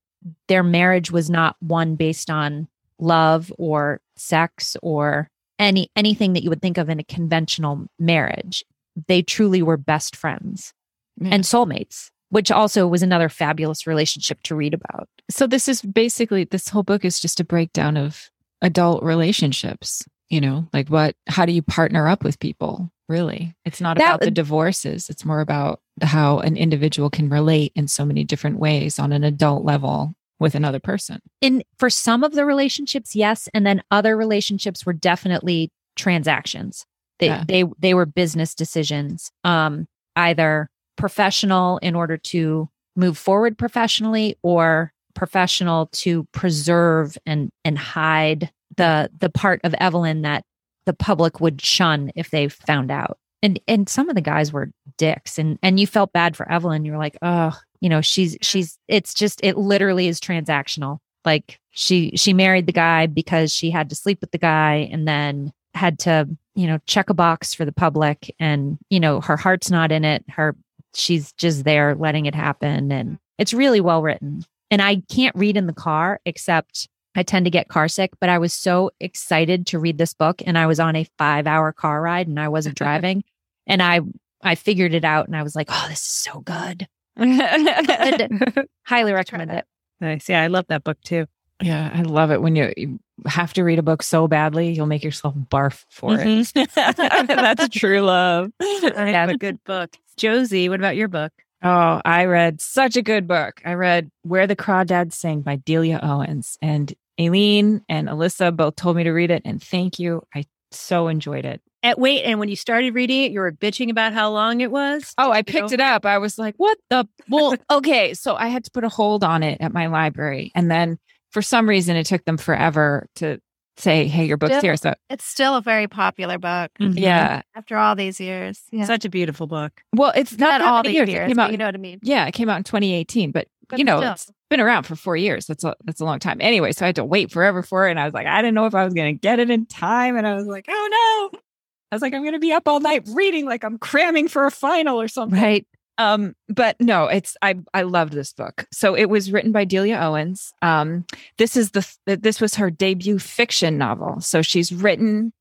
their marriage was not one based on love or sex or any anything that you would think of in a conventional marriage. They truly were best friends Yeah. and soulmates, which also was another fabulous relationship to read about. So this is basically this whole book is just a breakdown of adult relationships, you know, like what how do you partner up with people? Really. It's not That- about the divorces. It's more about how an individual can relate in so many different ways on an adult level with another person. In for some of the relationships, yes, and then other relationships were definitely transactions. They Yeah. they they were business decisions, um, either professional in order to move forward professionally or professional to preserve and and hide the the part of Evelyn that the public would shun if they found out. And and some of the guys were dicks and and you felt bad for Evelyn. You were like, oh, you know, she's she's it's just it literally is transactional. Like she she married the guy because she had to sleep with the guy and then had to, you know, check a box for the public and, you know, her heart's not in it. Her she's just there letting it happen and it's really well written. And I can't read in the car except I tend to get car sick, but I was so excited to read this book and I was on a 5-hour car ride and I wasn't driving and I I figured it out and I was like, "Oh, this is so good." Highly recommend it. Nice. Yeah, I love that book too. Yeah, I love it when you, you have to read a book so badly, you'll make yourself barf for it. Mm-hmm. That's true love. I have a good book. Josie, what about your book? Oh, I read such a good book. I read Where the Crawdads Sing by Delia Owens. And Aileen and Alyssa both told me to read it. And thank you. I so enjoyed it. At wait, and when you started reading it, you were bitching about how long it was. Oh, I picked it up. I was like, what the? Well, okay. So I had to put a hold on it at my library. And then for some reason, it took them forever to say, hey, your book's Still- here. So It's still a very popular book mm-hmm. yeah. after all these years. Yeah. Such a beautiful book. Well, it's not, Not all many these years. years, It came but out you know what I mean. Yeah, it came out in 2018, but, But you know, still. it's been around for four years. That's a that's a long time. Anyway, so I had to wait forever for it, and I was like, I didn't know if I was going to get it in time, and I was like, oh no, I was like, I'm going to be up all night reading, like I'm cramming for a final or something. Right. Um, but no, it's I I loved this book. So it was written by Delia Owens. Um, this is the this was her debut fiction novel. So she's written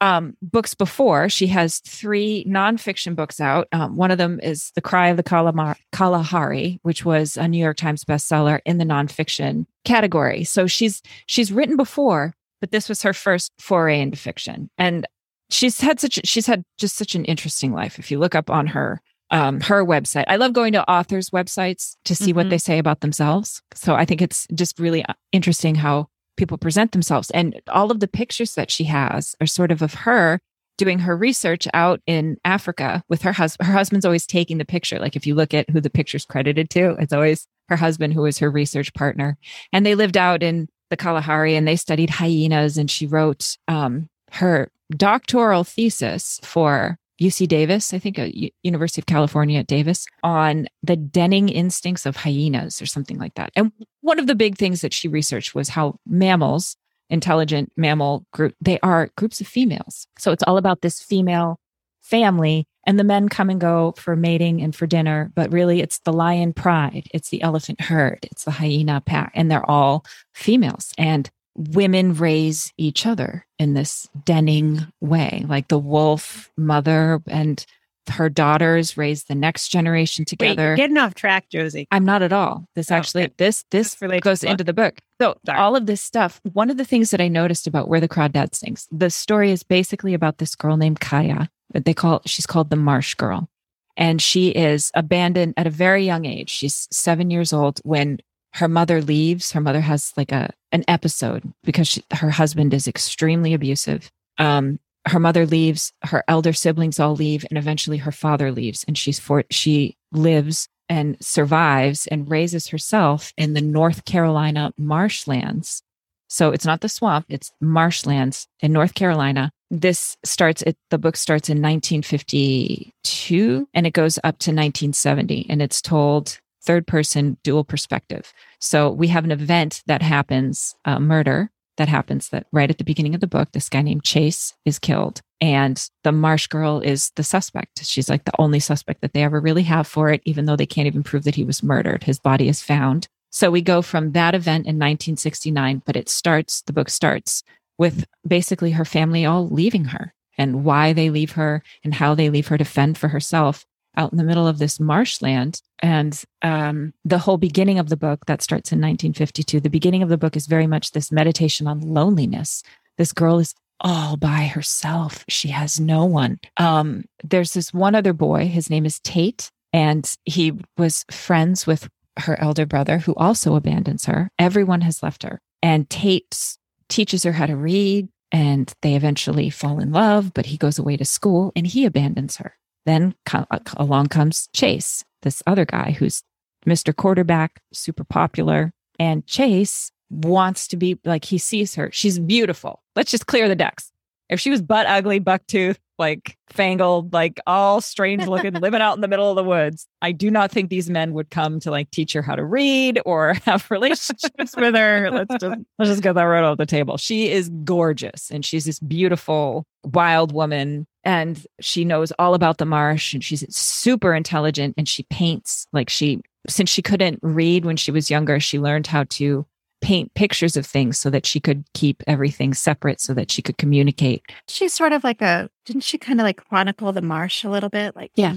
um books before. She has three nonfiction books out. Um, one of them is The Cry of the Kalamar- Kalahari, which was a New York Times bestseller in the nonfiction category. So she's she's written before, but this was her first foray into fiction. And she's had such she's had just such an interesting life. If you look up on her um, her website. I love going to authors' websites to see what Mhm. they say about themselves. So I think it's just really uh, interesting how people present themselves. And all of the pictures that she has are sort of of her doing her research out in Africa with her husband. Her husband's always taking the picture. Like if you look at who the picture's credited to, it's always her husband who was her research partner. And they lived out in the Kalahari and they studied hyenas. And she wrote um, her doctoral thesis for UC Davis, I think, uh, University of California at Davis, on the denning instincts of hyenas or something like that. And one of the big things that she researched was how mammals, intelligent mammal group, they are groups of females. So it's all about this female family and the men come and go for mating and for dinner, but really it's the lion pride, it's the elephant herd, it's the hyena pack, and they're all females. And women raise each other in this denning way, like the wolf mother and her daughters raise the next generation together. you're getting off track, Josie. I'm not at all. This Oh, actually okay. this this goes into the book. So Sorry. all of this stuff. One of the things that I noticed about Where the Crawdad Sings, the story is basically about this girl named Kaya. That they call she's called the Marsh Girl, and she is abandoned at a very young age. She's seven years old when her mother leaves. Her mother has like a an episode because she, her husband is extremely abusive. Um, her mother leaves, her elder siblings all leave, and eventually her father leaves, and she's for she lives and survives and raises herself in the North Carolina marshlands. So it's not the swamp, it's marshlands in North Carolina. This starts it the book starts in 1952 and it goes up to 1970 and it's told third person dual perspective. So we have an event that happens, a murder that happens that right at the beginning of the book, this guy named Chase is killed. And the Marsh girl is the suspect. She's like the only suspect that they ever really have for it, even though they can't even prove that he was murdered. His body is found. So we go from that event in 1969, but it starts, the book starts with basically her family all leaving her and why they leave her and how they leave her to fend for herself out in the middle of this marshland. And um, the whole beginning of the book that starts in 1952, the beginning of the book is very much this meditation on loneliness. This girl is all by herself. She has no one. Um, there's this one other boy. His name is Tate, and he was friends with her elder brother who also abandons her. Everyone has left her. And Tate teaches her how to read, and they eventually fall in love, but he goes away to school and he abandons her. Then co- uh, along comes Chase, this other guy who's Mr. Quarterback, super popular. And Chase wants to be like, he sees her. She's beautiful. Let's just clear the decks. If she was butt ugly, bucktooth, like fangled, like all strange looking, living out in the middle of the woods, I do not think these men would come to like teach her how to read or have relationships with her. Let's just let's just get that right off the table. She is gorgeous and she's this beautiful wild woman and she knows all about the marsh and she's super intelligent and she paints like she since she couldn't read when she was younger she learned how to paint pictures of things so that she could keep everything separate so that she could communicate She's sort of like a, didn't she kind of like chronicle the marsh a little bit? Like, Yeah.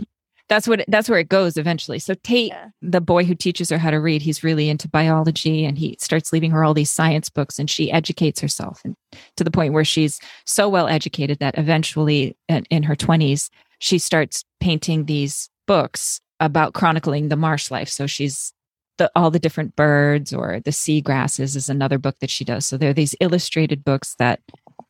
that's what that's where it goes eventually so tate Yeah. the boy who teaches her how to read he's really into biology and he starts leaving her all these science books and she educates herself and to the point where she's so well educated that eventually in, in her 20s she starts painting these books about chronicling the marsh life so she's the all the different birds or the sea grasses is another book that she does. So there are these illustrated books that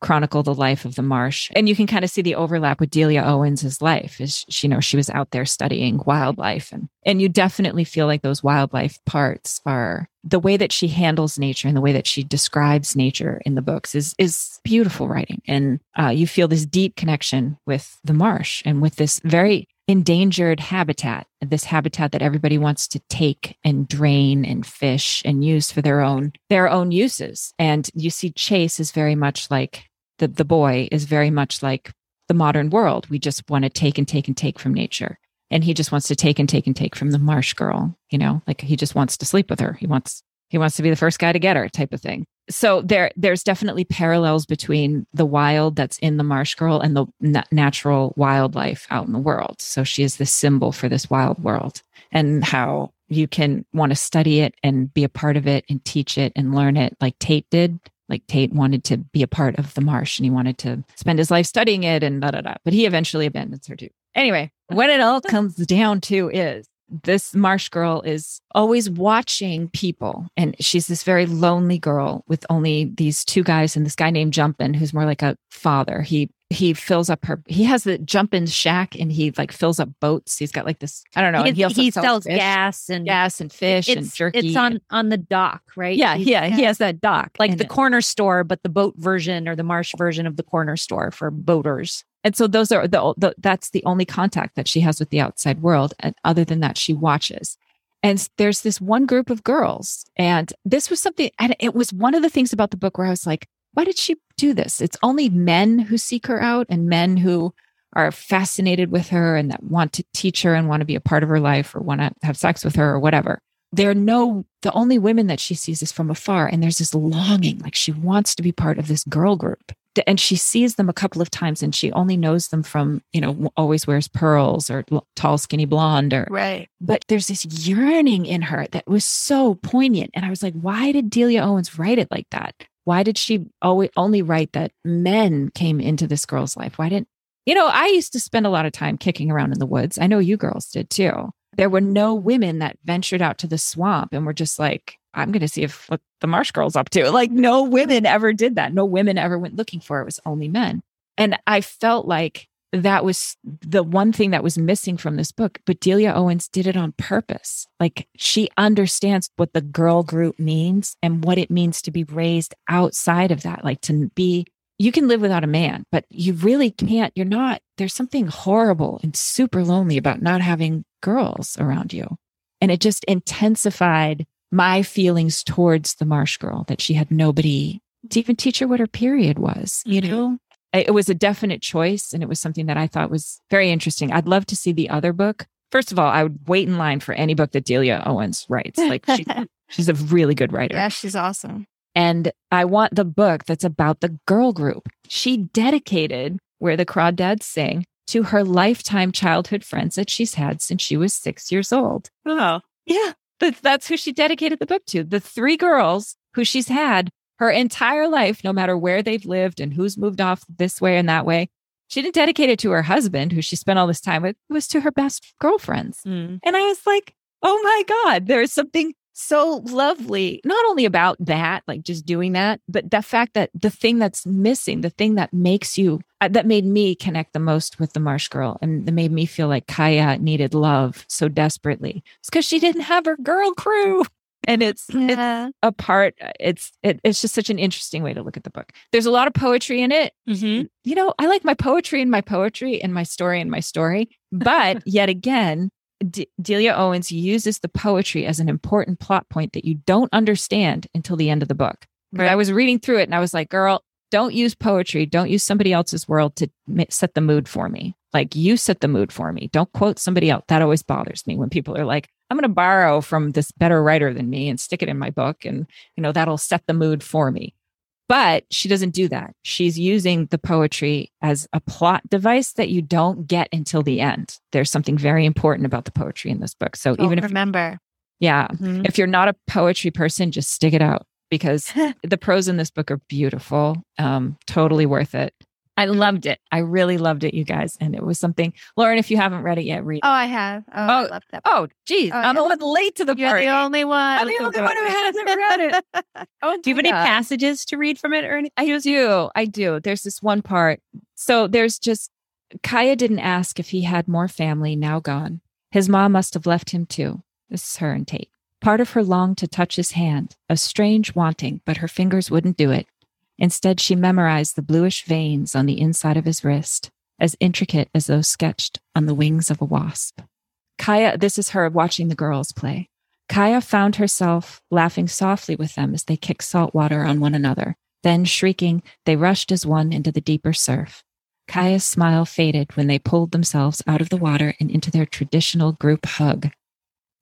chronicle the life of the marsh. And you can kind of see the overlap with delia owens's life is she, you know she was out there studying wildlife and and you definitely feel like those wildlife parts are the way that she handles nature and the way that she describes nature in the books is is beautiful writing. And uh, you feel this deep connection with the marsh and with this very endangered habitat this habitat that everybody wants to take and drain and fish and use for their own their own uses. And you see chase is very much like the the boy is very much like the modern world. We just want to take and take and take from nature. And he just wants to take and take and take from the marsh girl you know like he just wants to sleep with her. He wants he wants to be the first guy to get her type of thing so there there's definitely parallels between the wild that's in the marsh girl and the na- natural wildlife out in the world. So she is the symbol for this wild world and how you can want to study it and be a part of it and teach it and learn it like tate did. Like tate wanted to be a part of the marsh and he wanted to spend his life studying it and da da da. But he eventually abandons her too. Anyway what it all comes down to is this marsh girl is always watching people and she's this very lonely girl with only these two guys and this guy named jumpin who's more like a father he he fills up her he has the jumpin shack and he like fills up boats he's got like this i don't know and he, also he sells sells gas and gas and fish and jerky It's on on the dock, right? yeah He's- yeah he has that dock like the it- corner store, but the boat version or the marsh version of the corner store for boaters. And so those are the, the that's the only contact that she has with the outside world. And other than that, she watches. And there's this one group of girls, and this was something, and it was one of the things about the book where I was like, why did she do this? It's only men who seek her out and men who are fascinated with her and that want to teach her and want to be a part of her life or want to have sex with her or whatever. There are no, the only women that she sees is from afar. And there's this longing, like she wants to be part of this girl group. And she sees them a couple of times and she only knows them from, you know, always wears pearls or tall, skinny blonde or, right. But there's this yearning in her that was so poignant. And I was like, why did Delia Owens write it like that? Why did she always only write that men came into this girl's life? Why didn't, you know, I used to spend a lot of time kicking around in the woods. I know you girls did too. There were no women that ventured out to the swamp and were just like, I'm going to see if what the Marsh Girl's up to. Like, no women ever did that. No women ever went looking for it. It was only men. And I felt like that was the one thing that was missing from this book. But Delia Owens did it on purpose. Like, she understands what the girl group means and what it means to be raised outside of that. Like, to be, you can live without a man, but you really can't. You're not, there's something horrible and super lonely about not having girls around you. And it just intensified my feelings towards the Marsh girl that she had nobody to even teach her what her period was, you know? It was a definite choice and it was something that I thought was very interesting. I'd love to see the other book. First of all, I would wait in line for any book that Delia Owens writes. Like she, she's a really good writer. Yeah, she's awesome. And I want the book that's about the girl group. She dedicated Where the Crawdads Sing to her lifetime childhood friends that she's had since she was six years old. Oh, yeah. That's, that's who she dedicated the book to. The three girls who she's had her entire life, no matter where they've lived and who's moved off this way and that way. She didn't dedicate it to her husband, who she spent all this time with. It was to her best girlfriends. Mm. And I was like, oh my God, there's something so lovely, not only about that, like just doing that, but the fact that the thing that's missing, the thing that makes you, uh, that made me connect the most with the Marsh girl and that made me feel like Kaya needed love so desperately. It's because she didn't have her girl crew. And it's, yeah. it's a part, uh, it's, it, it's just such an interesting way to look at the book. There's a lot of poetry in it. Mm-hmm. You know, I like my poetry and my poetry and my story and my story. But yet again, D- Delia Owens uses the poetry as an important plot point that you don't understand until the end of the book. Right. I was reading through it and I was like, girl, don't use poetry. Don't use somebody else's world to set the mood for me. Like you set the mood for me. Don't quote somebody else. That always bothers me when people are like, I'm going to borrow from this better writer than me and stick it in my book. And, you know, that'll set the mood for me. But she doesn't do that. She's using the poetry as a plot device that you don't get until the end. There's something very important about the poetry in this book. So don't even if remember, yeah, mm-hmm. if you're not a poetry person, just stick it out because the prose in this book are beautiful. Um, totally worth it. I loved it. I really loved it, you guys. And it was something, Lauren, if you haven't read it yet, read it. Oh, I have. Oh, oh, I love that. Oh, book. Oh, geez. Oh, I'm yeah. the one late to the You're party. the only one. I'm the only one who hasn't read it. oh, do you have any passages to read from it or anything? I do. I do. There's this one part. So there's just, Kaya didn't ask if he had more family now gone. His mom must have left him too. This is her and Tate. Part of her longed to touch his hand, a strange wanting, but her fingers wouldn't do it. Instead, she memorized the bluish veins on the inside of his wrist, as intricate as those sketched on the wings of a wasp. Kaya, this is her watching the girls play. Kaya found herself laughing softly with them as they kicked salt water on one another. Then, shrieking, they rushed as one into the deeper surf. Kaya's smile faded when they pulled themselves out of the water and into their traditional group hug.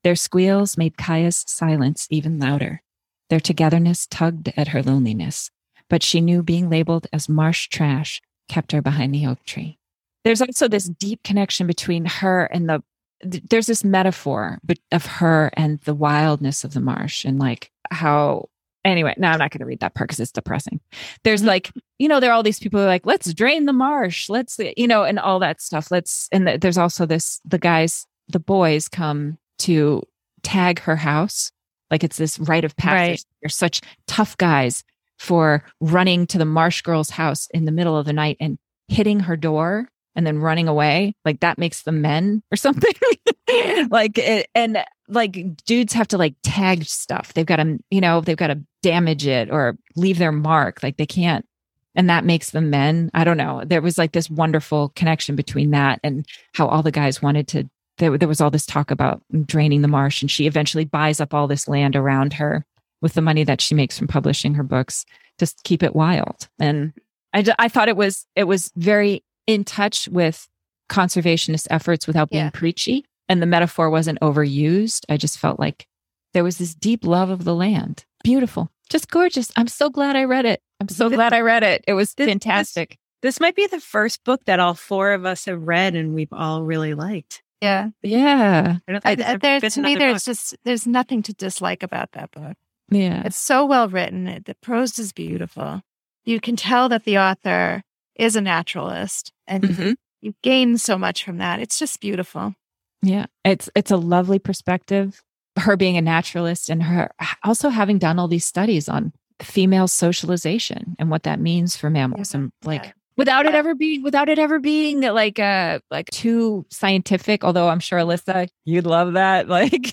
Their squeals made Kaya's silence even louder. Their togetherness tugged at her loneliness but she knew being labeled as marsh trash kept her behind the oak tree. There's also this deep connection between her and the, there's this metaphor of her and the wildness of the marsh and like how, anyway, now I'm not going to read that part because it's depressing. There's like, you know, there are all these people who are like, let's drain the marsh, let's, you know, and all that stuff. Let's, and there's also this, the guys, the boys come to tag her house. Like it's this rite of passage. Right. You're such tough guys for running to the Marsh girl's house in the middle of the night and hitting her door and then running away. Like that makes them men or something. like, it, and like dudes have to like tag stuff. They've got to, you know, they've got to damage it or leave their mark. Like they can't. And that makes them men. I don't know. There was like this wonderful connection between that and how all the guys wanted to there, there was all this talk about draining the marsh and she eventually buys up all this land around her with the money that she makes from publishing her books to keep it wild. And I, I thought it was, it was very in touch with conservationist efforts without being yeah. preachy. And the metaphor wasn't overused. I just felt like there was this deep love of the land. Beautiful, just gorgeous. I'm so glad I read it. I'm so glad I read it. It was This- this- fantastic. This might be the first book that all four of us have read and we've all really liked. Yeah. Yeah. I don't think I- ever there, to me, there's book. just there's nothing to dislike about that book. Yeah. It's so well written. It, the prose is beautiful. You can tell that the author is a naturalist, and Mhm. you gain so much from that. It's just beautiful. Yeah. It's it's a lovely perspective. Her being a naturalist and her also having done all these studies on female socialization and what that means for mammals Yeah. and like Yeah. without it ever being without it ever being like uh like too scientific, although I'm sure Alyssa, you'd love that. Like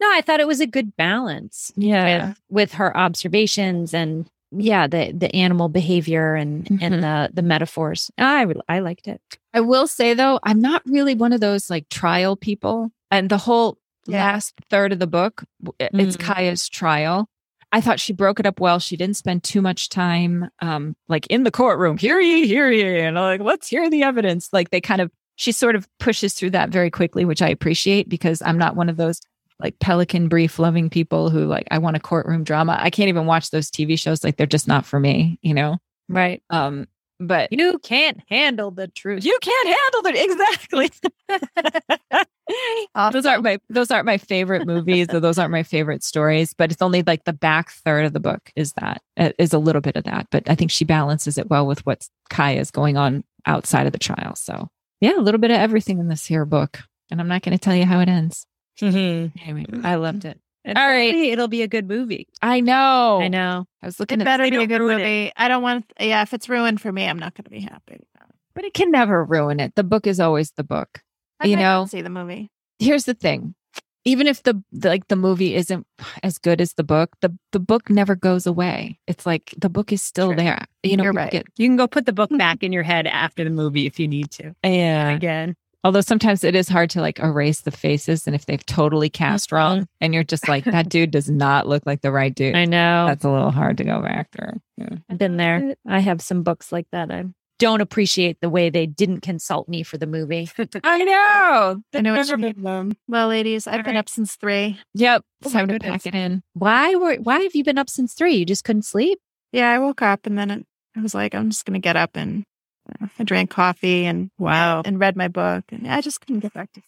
No, I thought it was a good balance Yeah. with, with her observations and yeah, the the animal behavior and Mhm. and the the metaphors. I I liked it. I will say though, I'm not really one of those like trial people. And the whole Yeah. last third of the book, it's Mm. Kaya's trial. I thought she broke it up well. She didn't spend too much time um like in the courtroom. Hear ye, hear ye. And like, let's hear the evidence. Like they kind of she sort of pushes through that very quickly, which I appreciate because I'm not one of those like pelican brief loving people who like I want a courtroom drama. I can't even watch those TV shows. Like they're just not for me, you know? Right. Um, but You can't handle the truth. you can't handle it exactly. those aren't my those aren't my favorite movies, or those aren't my favorite stories. But it's only like the back third of the book is that uh, a little bit of that. But I think she balances it well with what Kaya's going on outside of the trial. So yeah, a little bit of everything in this here book, and I'm not going to tell you how it ends. Mm-hmm. Anyway, mm. I loved it. All right. It'll be a good movie. I know. I know. I was It looking at, better be a good ruin it. movie. I don't want. Yeah, if it's ruined for me, I'm not going to be happy. but it can never ruin it. The book is always the book. I You know, see the movie. here's the thing even if the, the like the movie isn't as good as the book the the book never goes away it's like the book is still True. there you know You're right. get- You can go put the book back in your head after the movie if you need to. yeah Again. Although sometimes it is hard to like erase the faces and if they've totally cast mm-hmm. wrong and you're just like that dude does not look like the right dude I know. that's a little hard to go back through yeah. I've been there. I have some books like that. I don't appreciate the way they didn't consult me for the movie. i know I know what you mean. Well, ladies, I've All been right. up since three. yep Oh my time to pack it in Why were why have you been up since three? You just couldn't sleep? Yeah, I woke up and then it, I was like, I'm just going to get up and I drank coffee and Wow. and read my book, and I just couldn't get back to.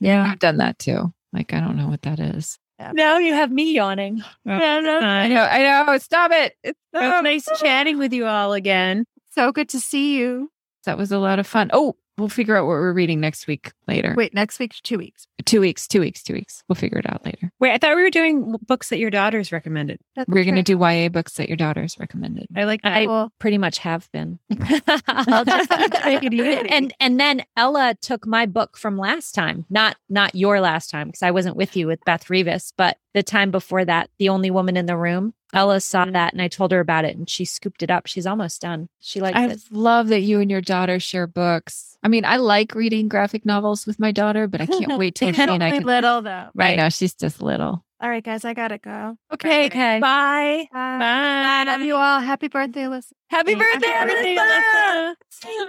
Yeah. i've done that too like i don't know what that is Now you have me yawning. Oh, no, no. i know i know stop it it's it was nice chatting with you all again. So good to see you. That was a lot of fun. Oh, we'll figure out what we're reading next week later. Wait, next week, two weeks. Two weeks, two weeks, two weeks. We'll figure it out later. Wait, I thought we were doing books that your daughters recommended. That's We're going to do YA books that your daughters recommended. I like that. I Cool. pretty much have been. I'll just take it easy. and and then Ella took my book from last time, not not your last time because I wasn't with you with Beth Revis, but the time before that, the only woman in the room. Ella saw that and I told her about it and she scooped it up. She's almost done. She likes I it. love that you and your daughter share books. I mean, I like reading graphic novels with my daughter, but I can't wait till she and I Only can. little though. Right now, she's just little. All right, guys, I gotta go. Okay. Okay. Bye. Bye. Bye. Love you all. Happy birthday, Alyssa. Happy birthday, Alyssa.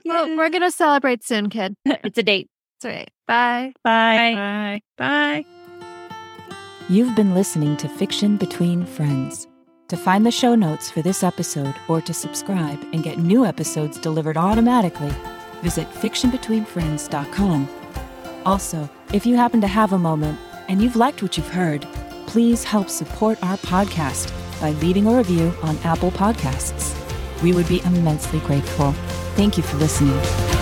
Well, we're gonna celebrate soon, kid. It's a date. It's all right. Bye. Bye. Bye. Bye. You've been listening to Fiction Between Friends. To find the show notes for this episode or to subscribe and get new episodes delivered automatically, visit fictionbetweenfriends.com. Also, if you happen to have a moment and you've liked what you've heard, please help support our podcast by leaving a review on Apple Podcasts. We would be immensely grateful. Thank you for listening.